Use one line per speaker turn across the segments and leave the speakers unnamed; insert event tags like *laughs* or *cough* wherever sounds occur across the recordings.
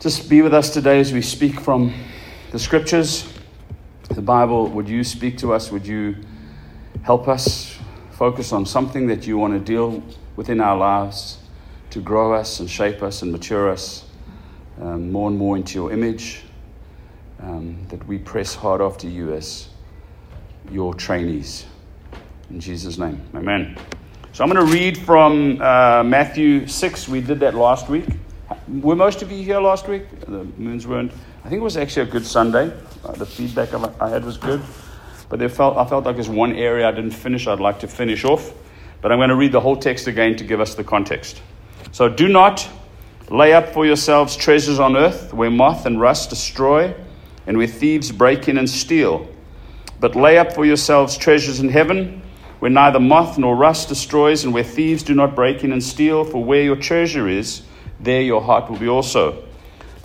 Just be with us today as we speak from the scriptures, the Bible. Would you speak to us? Would you help us focus on something that you want to deal with in our lives to grow us and shape us and mature us um, more and more into your image? Um, that we press hard after you as your trainees. In Jesus' name, amen. So I'm going to read from uh, Matthew 6. We did that last week. Were most of you here last week? The moons weren't. I think it was actually a good Sunday. Uh, the feedback I had was good. But there felt, I felt like there's one area I didn't finish, I'd like to finish off. But I'm going to read the whole text again to give us the context. So do not lay up for yourselves treasures on earth where moth and rust destroy and where thieves break in and steal. But lay up for yourselves treasures in heaven where neither moth nor rust destroys and where thieves do not break in and steal. For where your treasure is, there your heart will be also.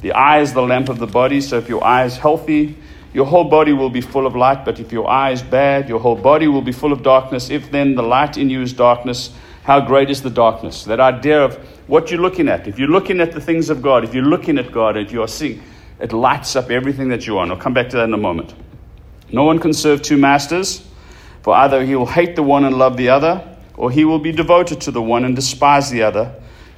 The eye is the lamp of the body, so if your eye is healthy, your whole body will be full of light, but if your eye is bad, your whole body will be full of darkness. If then the light in you is darkness, how great is the darkness? That idea of what you're looking at. If you're looking at the things of God, if you're looking at God, if you are seeing, it lights up everything that you're on. I'll come back to that in a moment. No one can serve two masters, for either he will hate the one and love the other, or he will be devoted to the one and despise the other.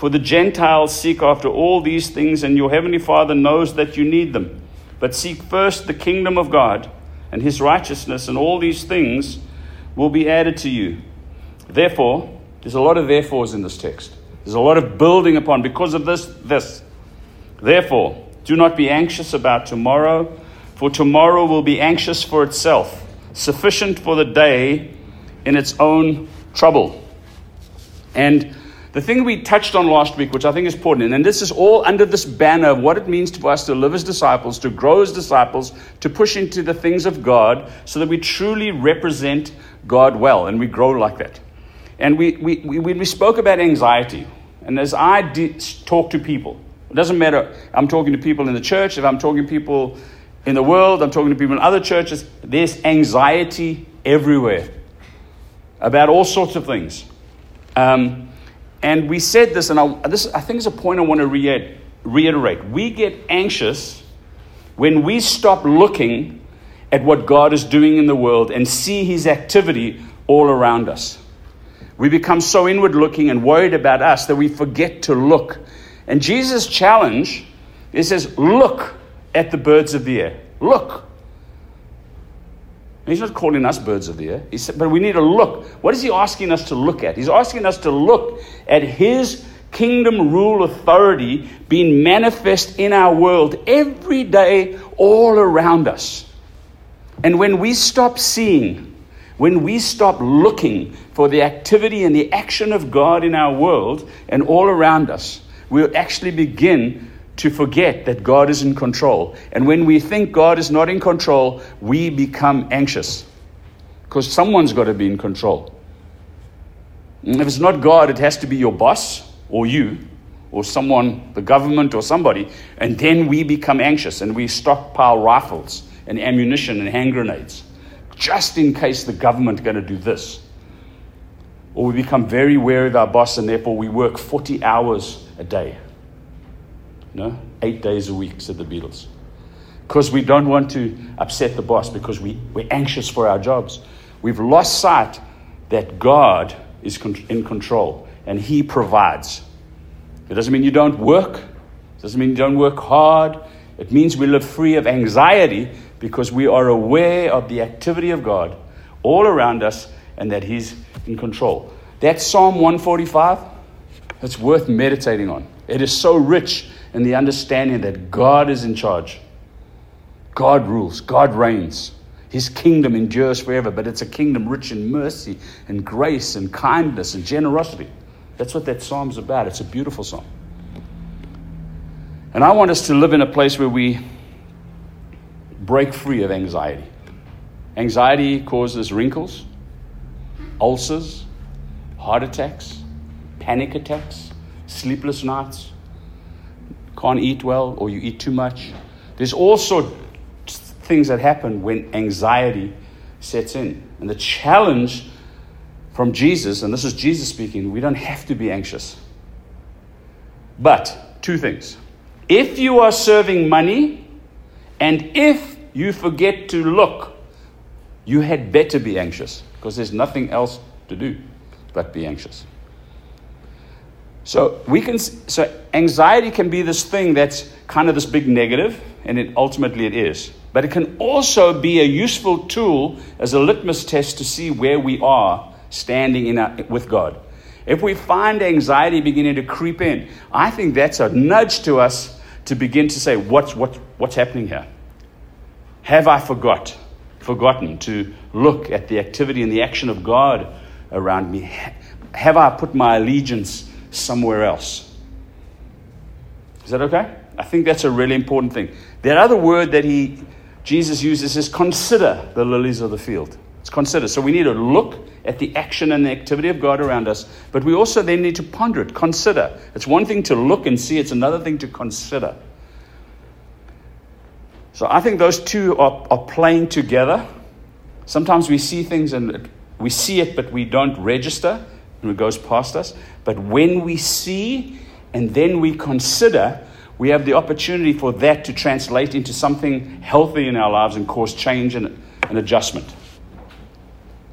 For the Gentiles seek after all these things, and your heavenly Father knows that you need them. But seek first the kingdom of God and his righteousness, and all these things will be added to you. Therefore, there's a lot of therefores in this text. There's a lot of building upon because of this, this. Therefore, do not be anxious about tomorrow, for tomorrow will be anxious for itself. Sufficient for the day in its own trouble. And the thing we touched on last week, which I think is important, and this is all under this banner of what it means for us to live as disciples, to grow as disciples, to push into the things of God so that we truly represent God well and we grow like that. And we, we, we, we spoke about anxiety, and as I did talk to people, it doesn't matter, I'm talking to people in the church, if I'm talking to people in the world, I'm talking to people in other churches, there's anxiety everywhere about all sorts of things. Um, and we said this, and I, this I think is a point I want to reiterate. We get anxious when we stop looking at what God is doing in the world and see His activity all around us. We become so inward looking and worried about us that we forget to look. And Jesus' challenge is says, Look at the birds of the air. Look. He's not calling us birds of the air. Said, but we need to look. What is he asking us to look at? He's asking us to look at his kingdom rule authority being manifest in our world every day, all around us. And when we stop seeing, when we stop looking for the activity and the action of God in our world and all around us, we'll actually begin to forget that God is in control. And when we think God is not in control, we become anxious because someone's got to be in control. And if it's not God, it has to be your boss or you or someone, the government or somebody. And then we become anxious and we stockpile rifles and ammunition and hand grenades just in case the government going to do this. Or we become very wary of our boss and therefore we work 40 hours a day. No, eight days a week, said the Beatles. Because we don't want to upset the boss because we, we're anxious for our jobs. We've lost sight that God is in control and He provides. It doesn't mean you don't work, it doesn't mean you don't work hard. It means we live free of anxiety because we are aware of the activity of God all around us and that He's in control. That's Psalm 145. It's worth meditating on. It is so rich in the understanding that God is in charge. God rules, God reigns. His kingdom endures forever, but it's a kingdom rich in mercy and grace and kindness and generosity. That's what that psalm's about. It's a beautiful psalm. And I want us to live in a place where we break free of anxiety. Anxiety causes wrinkles, ulcers, heart attacks, panic attacks, sleepless nights, can't eat well, or you eat too much. There's all sorts things that happen when anxiety sets in. And the challenge from Jesus, and this is Jesus speaking, we don't have to be anxious. But two things. If you are serving money, and if you forget to look, you had better be anxious because there's nothing else to do but be anxious. So we can so anxiety can be this thing that's kind of this big negative, and it ultimately it is. But it can also be a useful tool as a litmus test to see where we are standing in our, with God. If we find anxiety beginning to creep in, I think that's a nudge to us to begin to say, what's, what, what's happening here? Have I forgot, forgotten to look at the activity and the action of God around me? Have I put my allegiance somewhere else? Is that okay? I think that's a really important thing. The other word that he, Jesus uses is consider the lilies of the field. It's consider. So we need to look at the action and the activity of God around us, but we also then need to ponder it, consider. It's one thing to look and see, it's another thing to consider. So I think those two are, are playing together. Sometimes we see things and we see it, but we don't register and it goes past us. But when we see and then we consider, we have the opportunity for that to translate into something healthy in our lives and cause change and, and adjustment.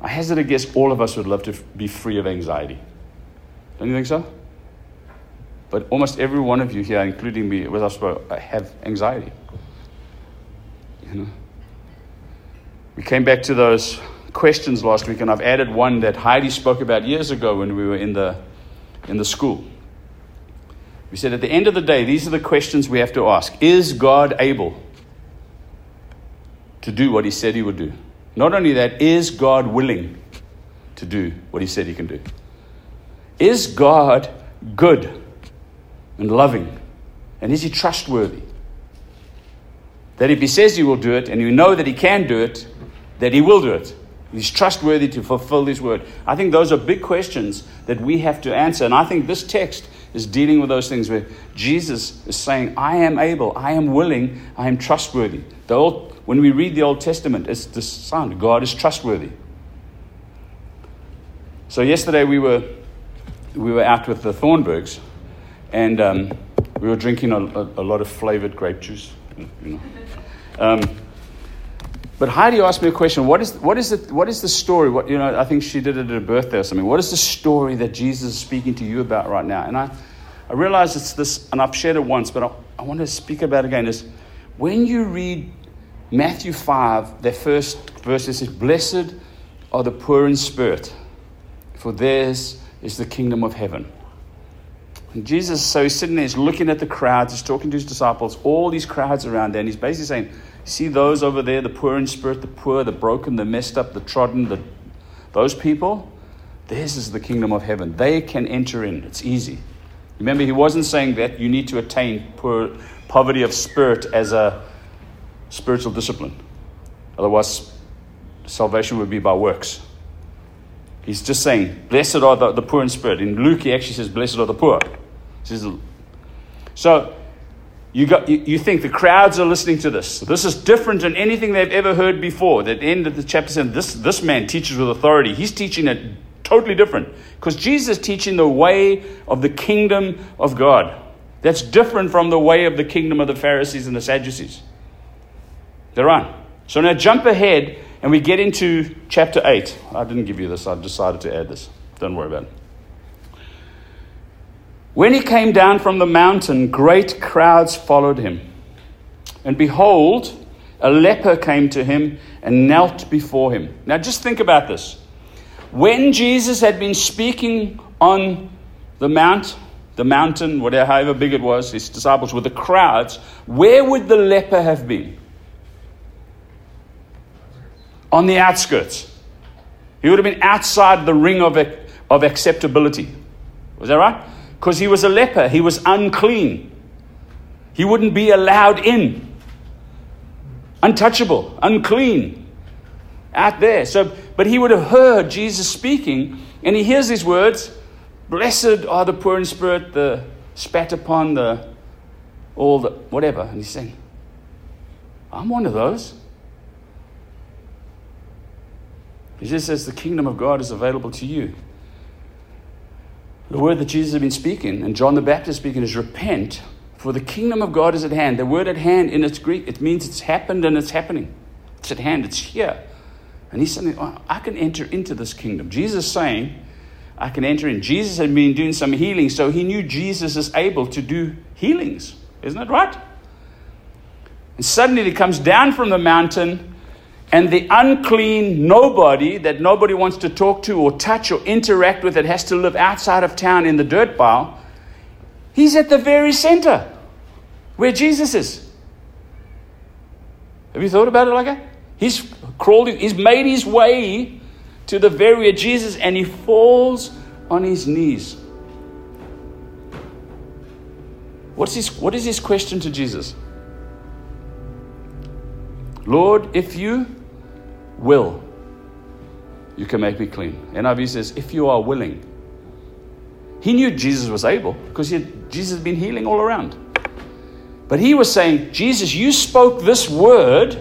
I hazard a guess all of us would love to be free of anxiety. Don't you think so? But almost every one of you here, including me, with us, uh, have anxiety. You know? We came back to those questions last week, and I've added one that Heidi spoke about years ago when we were in the, in the school. We said at the end of the day, these are the questions we have to ask Is God able to do what he said he would do? Not only that, is God willing to do what he said he can do? Is God good and loving? And is he trustworthy? That if he says he will do it and you know that he can do it, that he will do it. He's trustworthy to fulfill his word. I think those are big questions that we have to answer. And I think this text is dealing with those things where Jesus is saying, I am able, I am willing, I am trustworthy. The old, when we read the Old Testament, it's the sound God is trustworthy. So yesterday we were we were out with the Thornburgs, and um, we were drinking a, a, a, lot of flavored grape juice. You know. Um, but Heidi asked me a question. What is what is it? What is the story? What you know? I think she did it at her birthday or something. What is the story that Jesus is speaking to you about right now? And I, I realize it's this, and I've shared it once, but I, I want to speak about it again. Is when you read Matthew 5, the first verse it says, Blessed are the poor in spirit, for theirs is the kingdom of heaven. And Jesus, so he's sitting there, he's looking at the crowds, he's talking to his disciples, all these crowds around there, and he's basically saying, See those over there, the poor in spirit, the poor, the broken, the messed up, the trodden, the, those people? Theirs is the kingdom of heaven. They can enter in. It's easy. Remember, he wasn't saying that you need to attain poor, poverty of spirit as a spiritual discipline. Otherwise, salvation would be by works. He's just saying, Blessed are the, the poor in spirit. In Luke, he actually says, Blessed are the poor. So, you, got, you, you think the crowds are listening to this. This is different than anything they've ever heard before. That end of the chapter said, this, this man teaches with authority. He's teaching it totally different. Because Jesus is teaching the way of the kingdom of God. That's different from the way of the kingdom of the Pharisees and the Sadducees. They're on. So now jump ahead and we get into chapter 8. I didn't give you this, I decided to add this. Don't worry about it. When he came down from the mountain, great crowds followed him. and behold, a leper came to him and knelt before him. Now, just think about this. When Jesus had been speaking on the mount, the mountain, whatever, however big it was, his disciples were the crowds, where would the leper have been? On the outskirts. He would have been outside the ring of, of acceptability. Was that right? Because he was a leper, he was unclean. He wouldn't be allowed in. Untouchable, unclean, out there. So, but he would have heard Jesus speaking, and he hears these words Blessed are the poor in spirit, the spat upon, the all the whatever. And he's saying, I'm one of those. He just says, The kingdom of God is available to you. The word that Jesus had been speaking, and John the Baptist speaking, is repent for the kingdom of God is at hand. The word at hand in its Greek, it means it's happened and it's happening. It's at hand, it's here. And he's saying, oh, I can enter into this kingdom. Jesus saying, I can enter in. Jesus had been doing some healing, so he knew Jesus is able to do healings. Isn't that right? And suddenly he comes down from the mountain, and the unclean nobody that nobody wants to talk to or touch or interact with that has to live outside of town in the dirt pile He's at the very center where Jesus is. Have you thought about it like that? He's crawled, he's made his way to the very Jesus and he falls on his knees. What's his, what is his question to Jesus? Lord, if you will, you can make me clean. NIV says, if you are willing. He knew Jesus was able because Jesus had been healing all around. But he was saying, Jesus, you spoke this word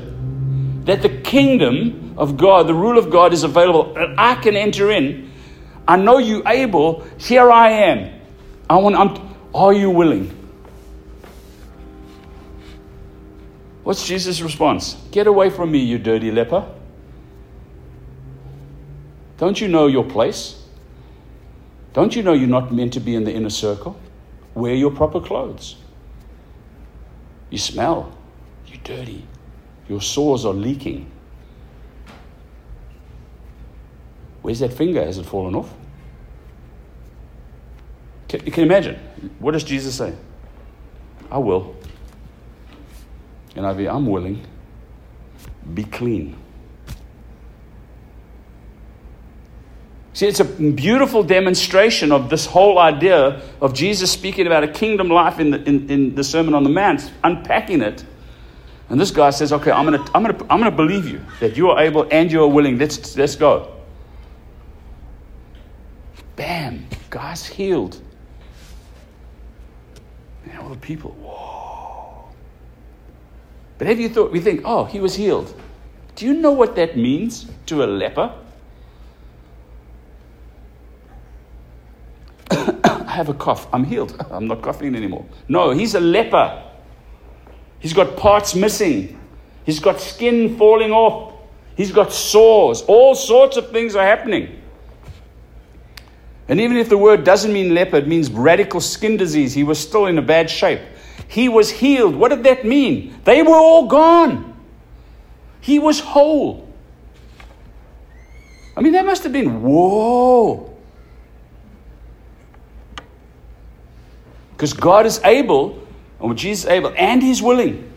that the kingdom of God, the rule of God is available, and I can enter in. I know you able. Here I am. I want. I'm, are you willing? What's Jesus' response? Get away from me, you dirty leper. Don't you know your place? Don't you know you're not meant to be in the inner circle? Wear your proper clothes. You smell. You're dirty. Your sores are leaking. Where's that finger? Has it fallen off? Can, you can imagine. What does Jesus say? I will. And I be, I'm willing. Be clean. See, it's a beautiful demonstration of this whole idea of Jesus speaking about a kingdom life in the, in, in the Sermon on the Mount, unpacking it. And this guy says, Okay, I'm going to I'm gonna, I'm gonna believe you that you are able and you are willing. Let's, let's go. Bam, guy's healed. And all the people, whoa. But have you thought, we think, oh, he was healed. Do you know what that means to a leper? Have a cough. I'm healed. *laughs* I'm not coughing anymore. No, he's a leper. He's got parts missing. He's got skin falling off. He's got sores. All sorts of things are happening. And even if the word doesn't mean leper, it means radical skin disease. He was still in a bad shape. He was healed. What did that mean? They were all gone. He was whole. I mean, that must have been, whoa. Because God is able, and Jesus is able, and He's willing.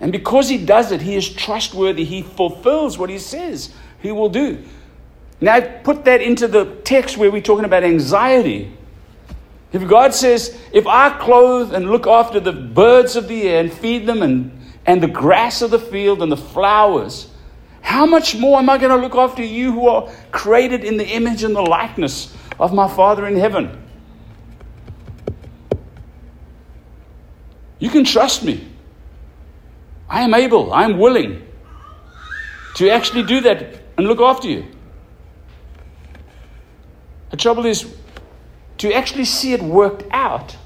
And because He does it, He is trustworthy. He fulfills what He says He will do. Now, put that into the text where we're talking about anxiety. If God says, if I clothe and look after the birds of the air and feed them and, and the grass of the field and the flowers, how much more am I going to look after you who are created in the image and the likeness of my Father in heaven? You can trust me. I am able, I am willing to actually do that and look after you. The trouble is, to actually see it worked out,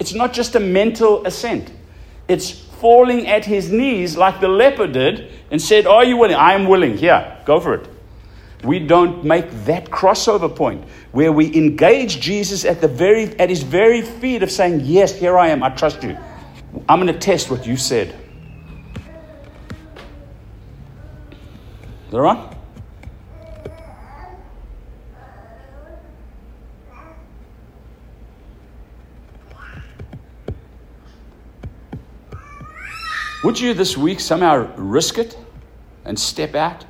it's not just a mental assent. It's falling at his knees like the leper did and said, Are you willing? I am willing. Here, go for it. We don't make that crossover point where we engage Jesus at, the very, at his very feet of saying, Yes, here I am, I trust you. I'm going to test what you said. Is that right? Would you this week somehow risk it and step out?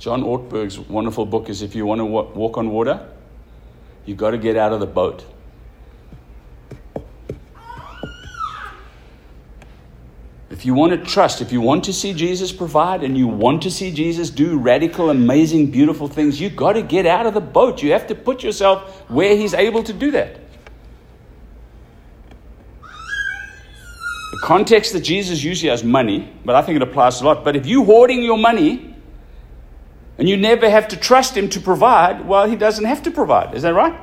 John Ortberg's wonderful book is If You Want to Walk on Water, you've got to get out of the boat. If you want to trust, if you want to see Jesus provide and you want to see Jesus do radical, amazing, beautiful things, you've got to get out of the boat. You have to put yourself where He's able to do that. The context that Jesus usually has money, but I think it applies a lot. But if you're hoarding your money, and you never have to trust Him to provide, well, He doesn't have to provide. Is that right?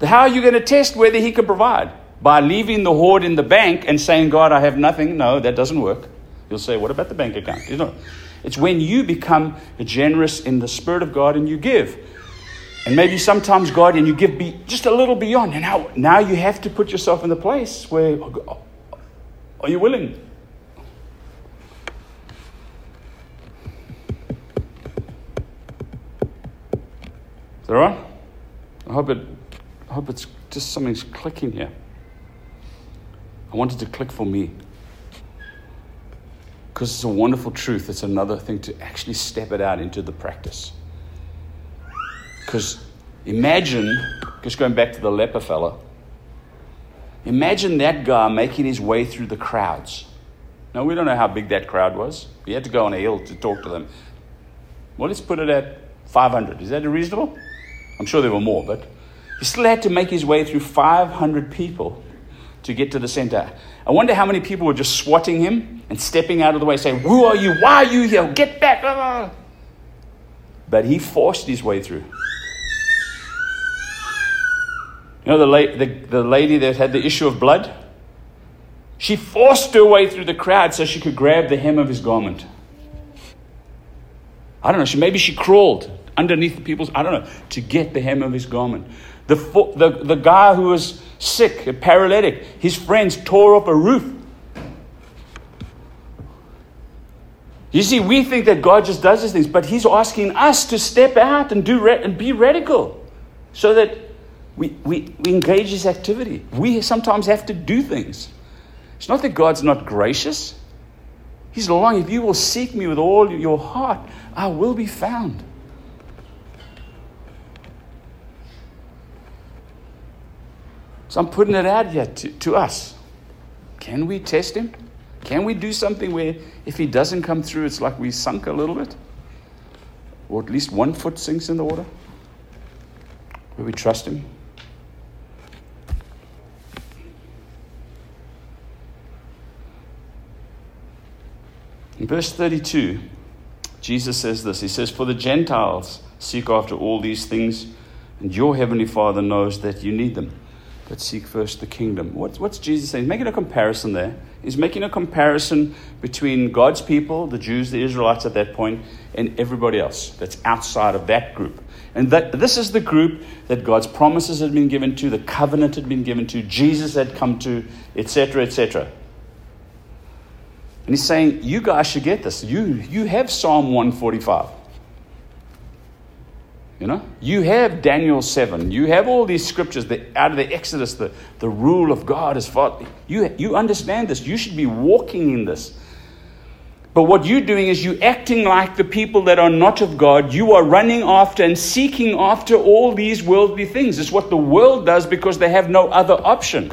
How are you going to test whether He can provide? By leaving the hoard in the bank and saying, God, I have nothing? No, that doesn't work. You'll say, What about the bank account? It's when you become generous in the Spirit of God and you give. And maybe sometimes God and you give be just a little beyond. And now, now you have to put yourself in the place where oh, are you willing? Right? I hope, it, I hope it's just something's clicking here. I wanted to click for me. Because it's a wonderful truth. It's another thing to actually step it out into the practice. Because imagine, just going back to the leper fella, imagine that guy making his way through the crowds. Now, we don't know how big that crowd was. He had to go on a hill to talk to them. Well, let's put it at 500. Is that reasonable? I'm sure there were more, but he still had to make his way through 500 people to get to the center. I wonder how many people were just swatting him and stepping out of the way, saying, Who are you? Why are you here? Get back. But he forced his way through. You know the, la- the, the lady that had the issue of blood? She forced her way through the crowd so she could grab the hem of his garment. I don't know, she, maybe she crawled underneath the people's, I don't know, to get the hem of his garment. The, the, the guy who was sick, a paralytic, his friends tore up a roof. You see, we think that God just does these things, but He's asking us to step out and, do and be radical so that we, we, we engage His activity. We sometimes have to do things. It's not that God's not gracious. He's long. If you will seek me with all your heart, I will be found. So I'm putting it out here to, to us. Can we test him? Can we do something where if he doesn't come through, it's like we sunk a little bit? Or at least one foot sinks in the water? Where we trust him? In verse 32, Jesus says this He says, For the Gentiles seek after all these things, and your heavenly Father knows that you need them but seek first the kingdom. What's, what's Jesus saying? He's making a comparison there. He's making a comparison between God's people, the Jews, the Israelites at that point, and everybody else that's outside of that group. And that, this is the group that God's promises had been given to, the covenant had been given to, Jesus had come to, etc., etc. And he's saying, You guys should get this. You, you have Psalm 145. You know, you have Daniel 7. You have all these scriptures that out of the Exodus, the, the rule of God is fought. You, you understand this. You should be walking in this. But what you're doing is you acting like the people that are not of God. You are running after and seeking after all these worldly things. It's what the world does because they have no other option.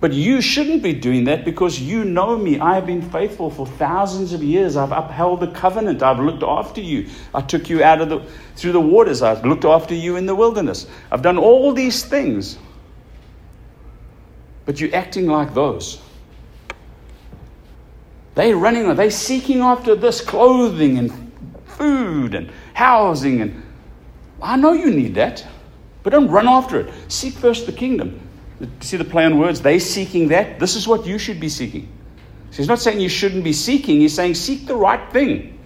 But you shouldn't be doing that because you know me. I have been faithful for thousands of years. I've upheld the covenant. I've looked after you. I took you out of the through the waters. I've looked after you in the wilderness. I've done all these things. But you're acting like those. They're running, they're seeking after this clothing and food and housing and I know you need that, but don't run after it. Seek first the kingdom. See the play on words? They seeking that. This is what you should be seeking. So he's not saying you shouldn't be seeking, he's saying seek the right thing.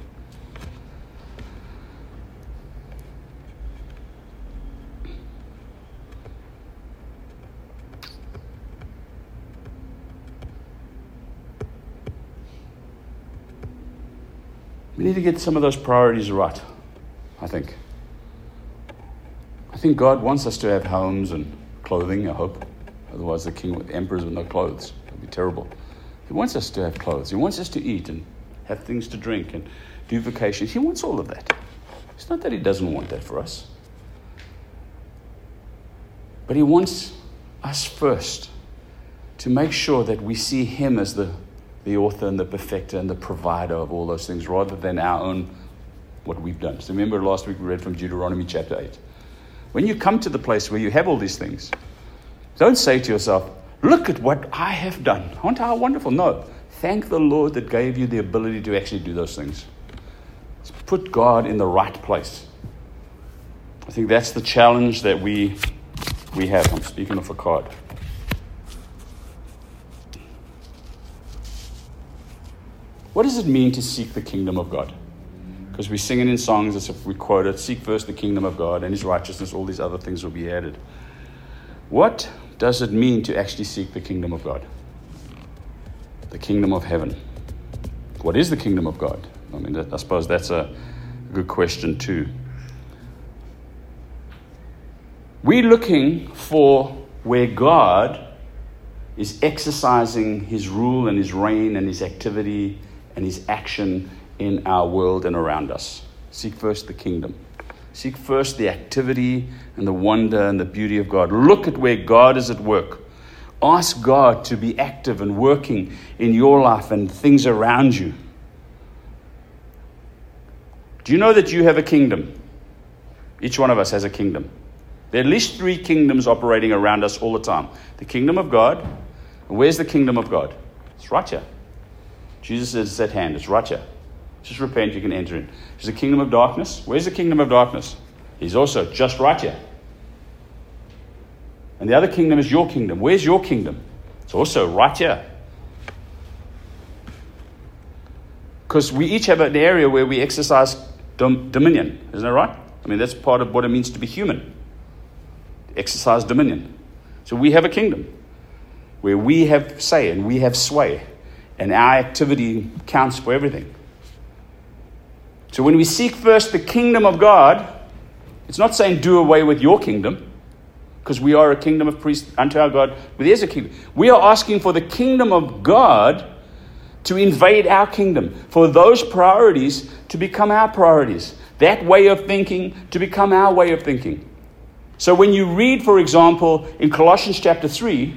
We need to get some of those priorities right, I think. I think God wants us to have homes and clothing, I hope. Otherwise, the king with emperors with no clothes. That'd be terrible. He wants us to have clothes. He wants us to eat and have things to drink and do vacations. He wants all of that. It's not that He doesn't want that for us. But He wants us first to make sure that we see Him as the, the author and the perfecter and the provider of all those things rather than our own, what we've done. So remember last week we read from Deuteronomy chapter 8. When you come to the place where you have all these things, don't say to yourself, Look at what I have done. Aren't I wonderful? No. Thank the Lord that gave you the ability to actually do those things. Put God in the right place. I think that's the challenge that we, we have. I'm speaking of a card. What does it mean to seek the kingdom of God? Because we sing it in songs as if we quote it Seek first the kingdom of God and his righteousness, all these other things will be added. What does it mean to actually seek the kingdom of God? The kingdom of heaven. What is the kingdom of God? I mean, I suppose that's a good question, too. We're looking for where God is exercising his rule and his reign and his activity and his action in our world and around us. Seek first the kingdom. Seek first the activity and the wonder and the beauty of God. Look at where God is at work. Ask God to be active and working in your life and things around you. Do you know that you have a kingdom? Each one of us has a kingdom. There are at least three kingdoms operating around us all the time the kingdom of God. Where's the kingdom of God? It's right here. Jesus it's at hand, it's right here. Just repent, you can enter in. There's the kingdom of darkness. Where's the kingdom of darkness? He's also just right here. And the other kingdom is your kingdom. Where's your kingdom? It's also right here. Because we each have an area where we exercise dom- dominion. Isn't that right? I mean, that's part of what it means to be human. Exercise dominion. So we have a kingdom where we have say and we have sway, and our activity counts for everything. So when we seek first the kingdom of God, it's not saying do away with your kingdom, because we are a kingdom of priests unto our God, but there's a kingdom. We are asking for the kingdom of God to invade our kingdom, for those priorities to become our priorities, that way of thinking to become our way of thinking. So when you read, for example, in Colossians chapter 3,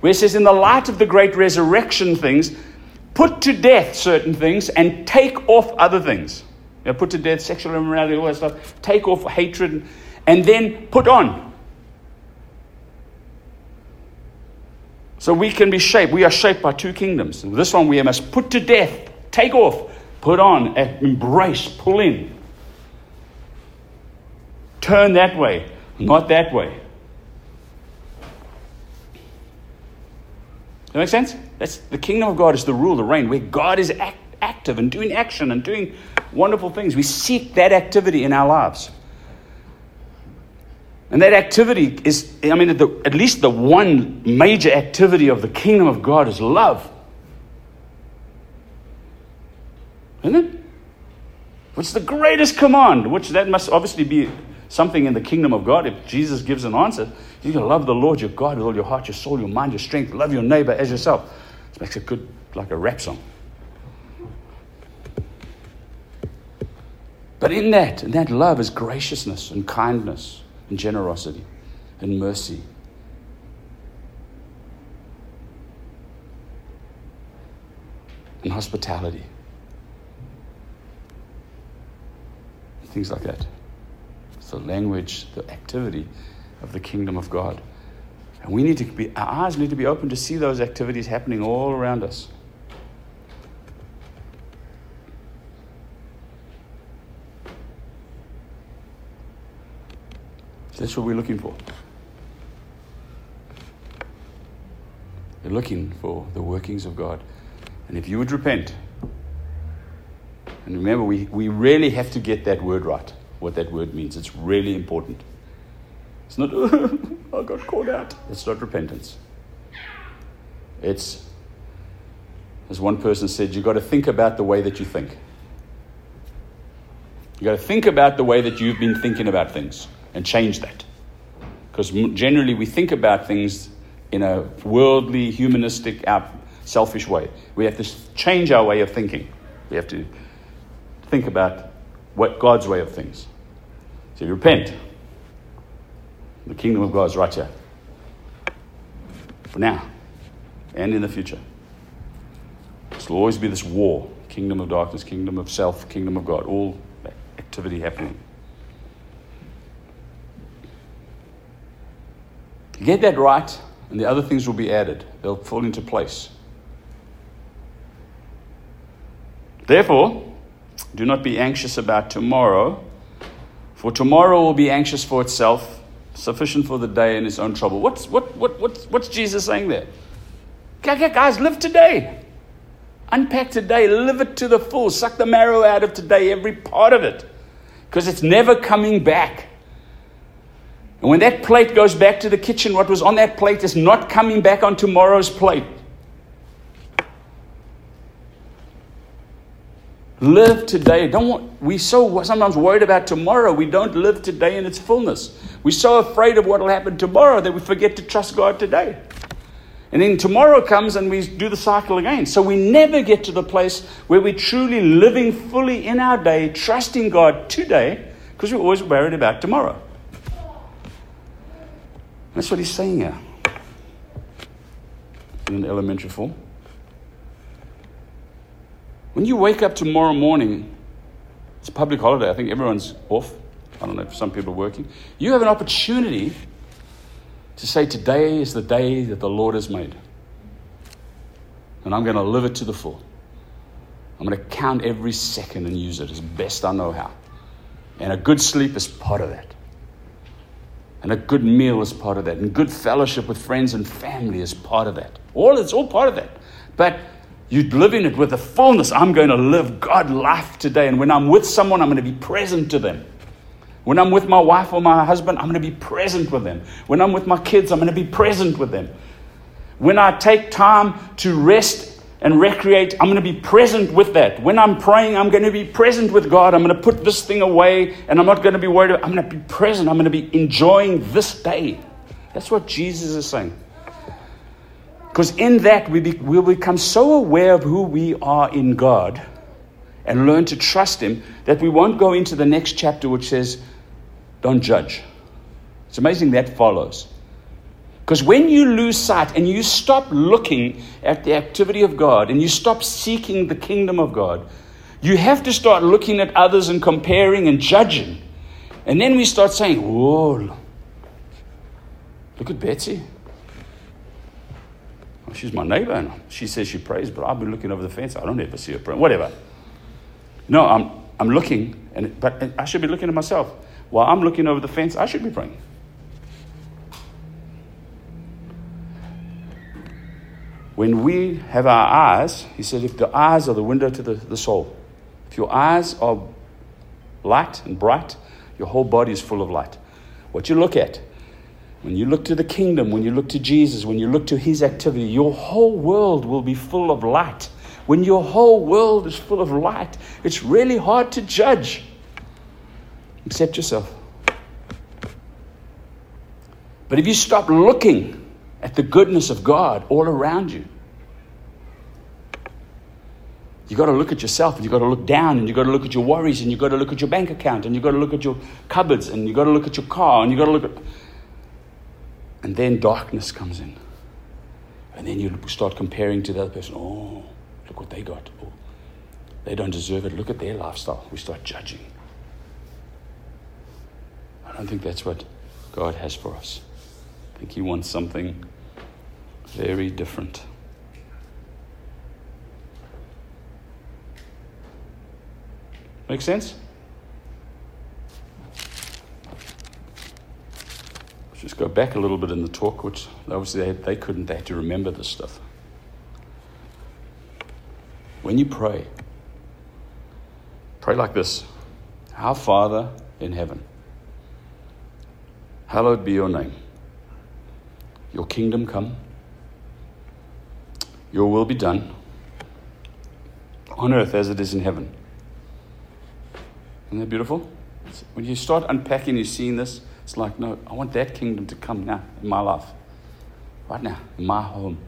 where it says, In the light of the great resurrection things, put to death certain things and take off other things. You know, put to death sexual immorality, all that stuff. Take off hatred, and then put on. So we can be shaped. We are shaped by two kingdoms. This one we must put to death, take off, put on, embrace, pull in. Turn that way, not that way. That make sense? That's the kingdom of God is the rule, the reign, where God is act, active and doing action and doing wonderful things. We seek that activity in our lives. And that activity is, I mean, the, at least the one major activity of the kingdom of God is love. Isn't it? Which the greatest command, which that must obviously be something in the kingdom of God. If Jesus gives an answer, you can love the Lord your God with all your heart, your soul, your mind, your strength. Love your neighbor as yourself. This makes it good, like a rap song. But in that, in that love is graciousness and kindness and generosity and mercy. And hospitality. Things like that. It's the language, the activity of the kingdom of God. And we need to be, our eyes need to be open to see those activities happening all around us. That's what we're looking for. We're looking for the workings of God. And if you would repent, and remember, we, we really have to get that word right, what that word means. It's really important. It's not, *laughs* I got caught out. It's not repentance. It's, as one person said, you've got to think about the way that you think. You've got to think about the way that you've been thinking about things and change that. Because generally we think about things in a worldly, humanistic, selfish way. We have to change our way of thinking. We have to think about what God's way of things. So you repent. The kingdom of God is right here. For now and in the future. There will always be this war kingdom of darkness, kingdom of self, kingdom of God, all activity happening. Get that right, and the other things will be added. They'll fall into place. Therefore, do not be anxious about tomorrow, for tomorrow will be anxious for itself, sufficient for the day in its own trouble. What's, what, what, what's, what's Jesus saying there? Guys, live today. Unpack today, live it to the full, suck the marrow out of today, every part of it, because it's never coming back. And when that plate goes back to the kitchen, what was on that plate is not coming back on tomorrow's plate. Live today. Don't want, we so sometimes worried about tomorrow. We don't live today in its fullness. We're so afraid of what will happen tomorrow that we forget to trust God today. And then tomorrow comes and we do the cycle again. So we never get to the place where we're truly living fully in our day, trusting God today, because we're always worried about tomorrow. That's what he's saying here in elementary form. When you wake up tomorrow morning, it's a public holiday. I think everyone's off. I don't know if some people are working. You have an opportunity to say, Today is the day that the Lord has made. And I'm going to live it to the full. I'm going to count every second and use it as best I know how. And a good sleep is part of that. And a good meal is part of that. And good fellowship with friends and family is part of that. All it's all part of that. But you live in it with the fullness. I'm going to live God life today. And when I'm with someone, I'm going to be present to them. When I'm with my wife or my husband, I'm going to be present with them. When I'm with my kids, I'm going to be present with them. When I take time to rest and recreate, I'm going to be present with that. When I'm praying, I'm going to be present with God. I'm going to put this thing away and I'm not going to be worried. About, I'm going to be present. I'm going to be enjoying this day. That's what Jesus is saying. Because in that, we be, we'll become so aware of who we are in God and learn to trust Him that we won't go into the next chapter which says, Don't judge. It's amazing that follows. Because when you lose sight and you stop looking at the activity of God and you stop seeking the kingdom of God, you have to start looking at others and comparing and judging. And then we start saying, Whoa, look at Betsy. Well, she's my neighbor and she says she prays, but I've been looking over the fence. I don't ever see her praying. Whatever. No, I'm, I'm looking, and, but I should be looking at myself. While I'm looking over the fence, I should be praying. When we have our eyes, he said, if the eyes are the window to the, the soul, if your eyes are light and bright, your whole body is full of light. What you look at, when you look to the kingdom, when you look to Jesus, when you look to his activity, your whole world will be full of light. When your whole world is full of light, it's really hard to judge. Except yourself. But if you stop looking at the goodness of God all around you. You've got to look at yourself and you've got to look down and you've got to look at your worries and you've got to look at your bank account and you've got to look at your cupboards and you've got to look at your car and you've got to look at. And then darkness comes in. And then you start comparing to the other person. Oh, look what they got. Oh, they don't deserve it. Look at their lifestyle. We start judging. I don't think that's what God has for us. I think He wants something very different. Make sense? Let's just go back a little bit in the talk, which obviously they, they couldn't, they had to remember this stuff. When you pray, pray like this Our Father in heaven, hallowed be your name. Your kingdom come your will be done on earth as it is in heaven. Isn't that beautiful? When you start unpacking, you're seeing this, it's like, no, I want that kingdom to come now in my life. Right now, in my home,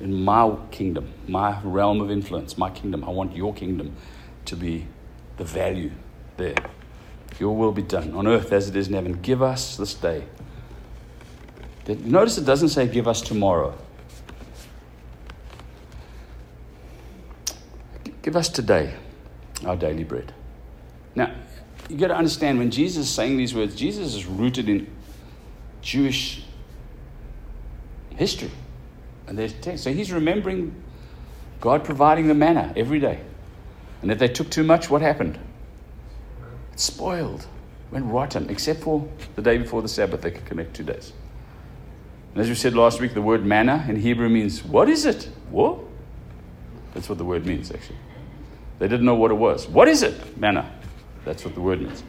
in my kingdom, my realm of influence, my kingdom. I want your kingdom to be the value there. Your will be done on earth as it is in heaven. Give us this day. Notice it doesn't say give us tomorrow. Give us today our daily bread. Now, you got to understand when Jesus is saying these words, Jesus is rooted in Jewish history. And there's text. So he's remembering God providing the manna every day. And if they took too much, what happened? It spoiled, went rotten, except for the day before the Sabbath, they could connect two days. And as we said last week, the word manna in Hebrew means, what is it? What? That's what the word means, actually. They didn't know what it was. What is it? Manna. That's what the word means.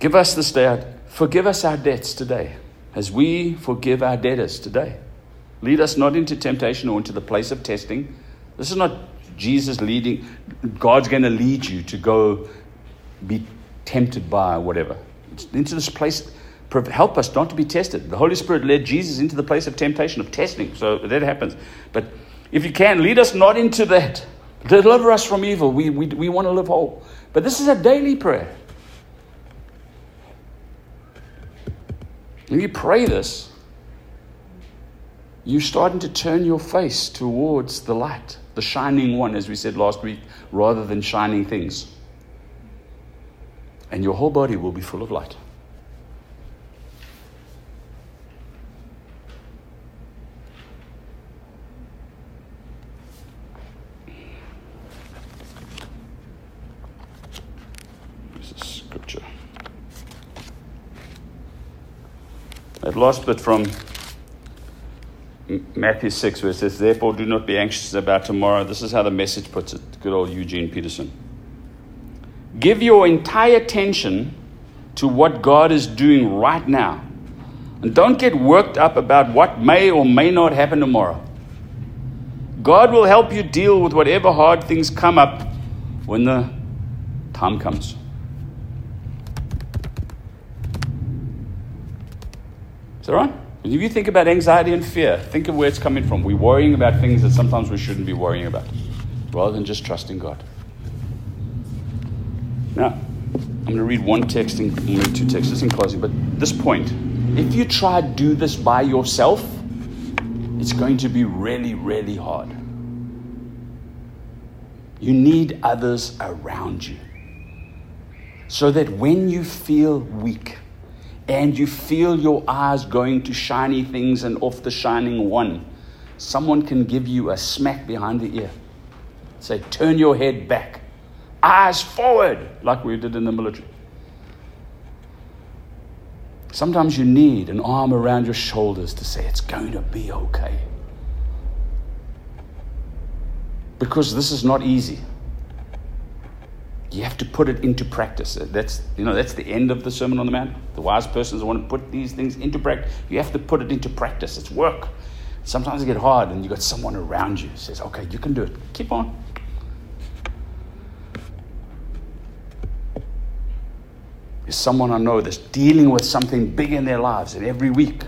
Give us this day, forgive us our debts today, as we forgive our debtors today. Lead us not into temptation or into the place of testing. This is not Jesus leading, God's going to lead you to go be tempted by whatever. Into this place, help us not to be tested. The Holy Spirit led Jesus into the place of temptation, of testing. So that happens. But if you can, lead us not into that. Deliver us from evil. We, we, we want to live whole. But this is a daily prayer. When you pray this, you're starting to turn your face towards the light the shining one, as we said last week, rather than shining things. And your whole body will be full of light. This is scripture. That last bit from Matthew 6, where it says, Therefore, do not be anxious about tomorrow. This is how the message puts it. Good old Eugene Peterson. Give your entire attention to what God is doing right now. And don't get worked up about what may or may not happen tomorrow. God will help you deal with whatever hard things come up when the time comes. That right? if you think about anxiety and fear, think of where it's coming from. We're worrying about things that sometimes we shouldn't be worrying about, rather than just trusting God. Now, I'm going to read one text, in, two texts just in closing, but this point, if you try to do this by yourself, it's going to be really, really hard. You need others around you so that when you feel weak, and you feel your eyes going to shiny things and off the shining one, someone can give you a smack behind the ear. Say, turn your head back, eyes forward, like we did in the military. Sometimes you need an arm around your shoulders to say, it's going to be okay. Because this is not easy you have to put it into practice. Uh, that's, you know, that's the end of the Sermon on the Mount. The wise persons want to put these things into practice. You have to put it into practice. It's work. Sometimes it get hard, and you got someone around you who says, "Okay, you can do it. Keep on." There's someone I know that's dealing with something big in their lives, and every week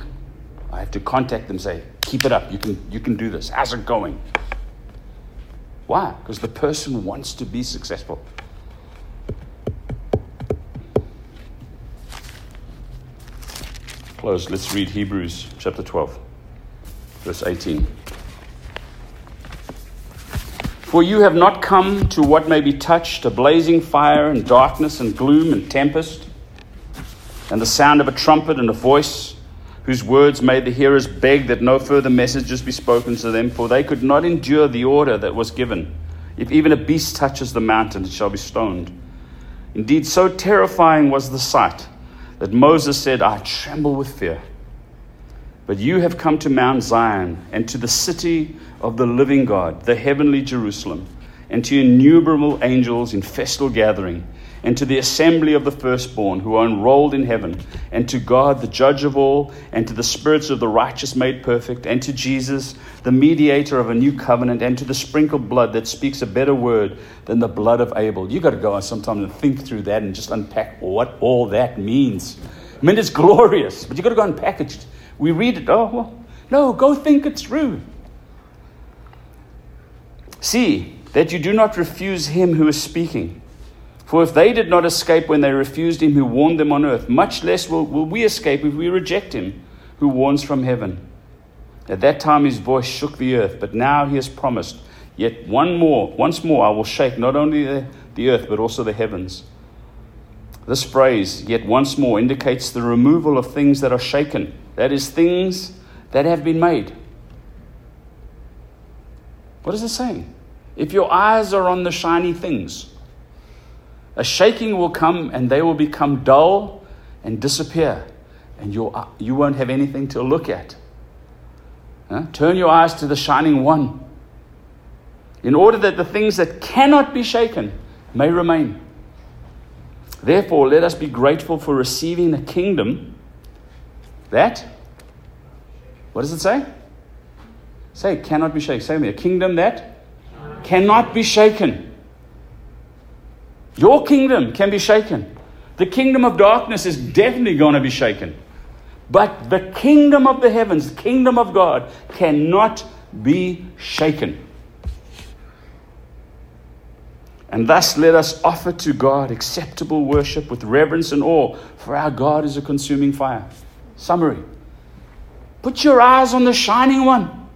I have to contact them, say, "Keep it up. You can, you can do this. How's it going?" Why? Because the person wants to be successful. Close, let's read Hebrews chapter 12, verse 18. For you have not come to what may be touched a blazing fire and darkness and gloom and tempest, and the sound of a trumpet and a voice, whose words made the hearers beg that no further messages be spoken to them, for they could not endure the order that was given. If even a beast touches the mountain, it shall be stoned. Indeed, so terrifying was the sight that Moses said, I tremble with fear. But you have come to Mount Zion and to the city of the living God, the heavenly Jerusalem, and to innumerable angels in festal gathering, and to the assembly of the firstborn who are enrolled in heaven, and to God, the judge of all, and to the spirits of the righteous made perfect, and to Jesus, the mediator of a new covenant, and to the sprinkled blood that speaks a better word than the blood of Abel. You've got to go on sometime and think through that and just unpack what all that means. I mean, it's glorious, but you've got to go unpack it. We read it, oh, well, no, go think it through. See that you do not refuse him who is speaking. For if they did not escape when they refused him who warned them on earth, much less will, will we escape if we reject him who warns from heaven. At that time his voice shook the earth, but now he has promised, Yet one more, once more I will shake not only the, the earth, but also the heavens. This phrase, yet once more, indicates the removal of things that are shaken. That is, things that have been made. What is it saying? If your eyes are on the shiny things, a shaking will come and they will become dull and disappear, and you'll, you won't have anything to look at. Huh? Turn your eyes to the shining one, in order that the things that cannot be shaken may remain. Therefore, let us be grateful for receiving a kingdom that, what does it say? Say, cannot be shaken. Say me, a kingdom that cannot be shaken. Your kingdom can be shaken. The kingdom of darkness is definitely going to be shaken. But the kingdom of the heavens, the kingdom of God, cannot be shaken. And thus let us offer to God acceptable worship with reverence and awe, for our God is a consuming fire. Summary Put your eyes on the shining one.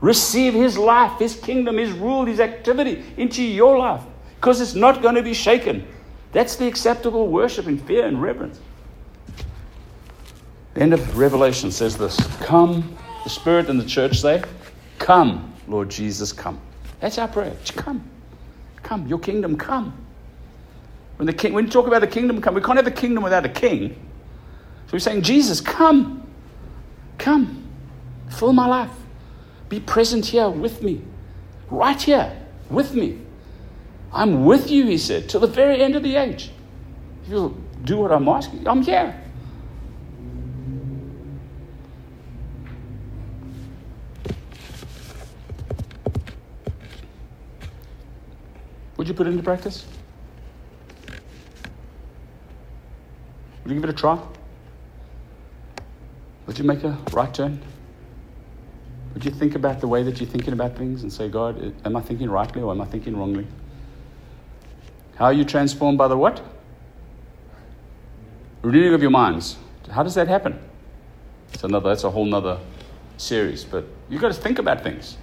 Receive his life, his kingdom, his rule, his activity into your life because it's not going to be shaken. That's the acceptable worship in fear and reverence. The end of Revelation says this Come, the Spirit and the church say, Come, Lord Jesus, come. That's our prayer. Come. Come, your kingdom come. When, the king, when you talk about the kingdom come, we can't have the kingdom without a king. So we're saying, Jesus, come. Come. Fill my life. Be present here with me. Right here with me. I'm with you, he said, till the very end of the age. You'll do what I'm asking, I'm here. Would you put it into practice? Would you give it a try? Would you make a right turn? Would you think about the way that you're thinking about things and say, God, am I thinking rightly or am I thinking wrongly? How are you transformed by the what? Renewing of your minds. How does that happen? It's another, that's a whole nother series, but you've got to think about things.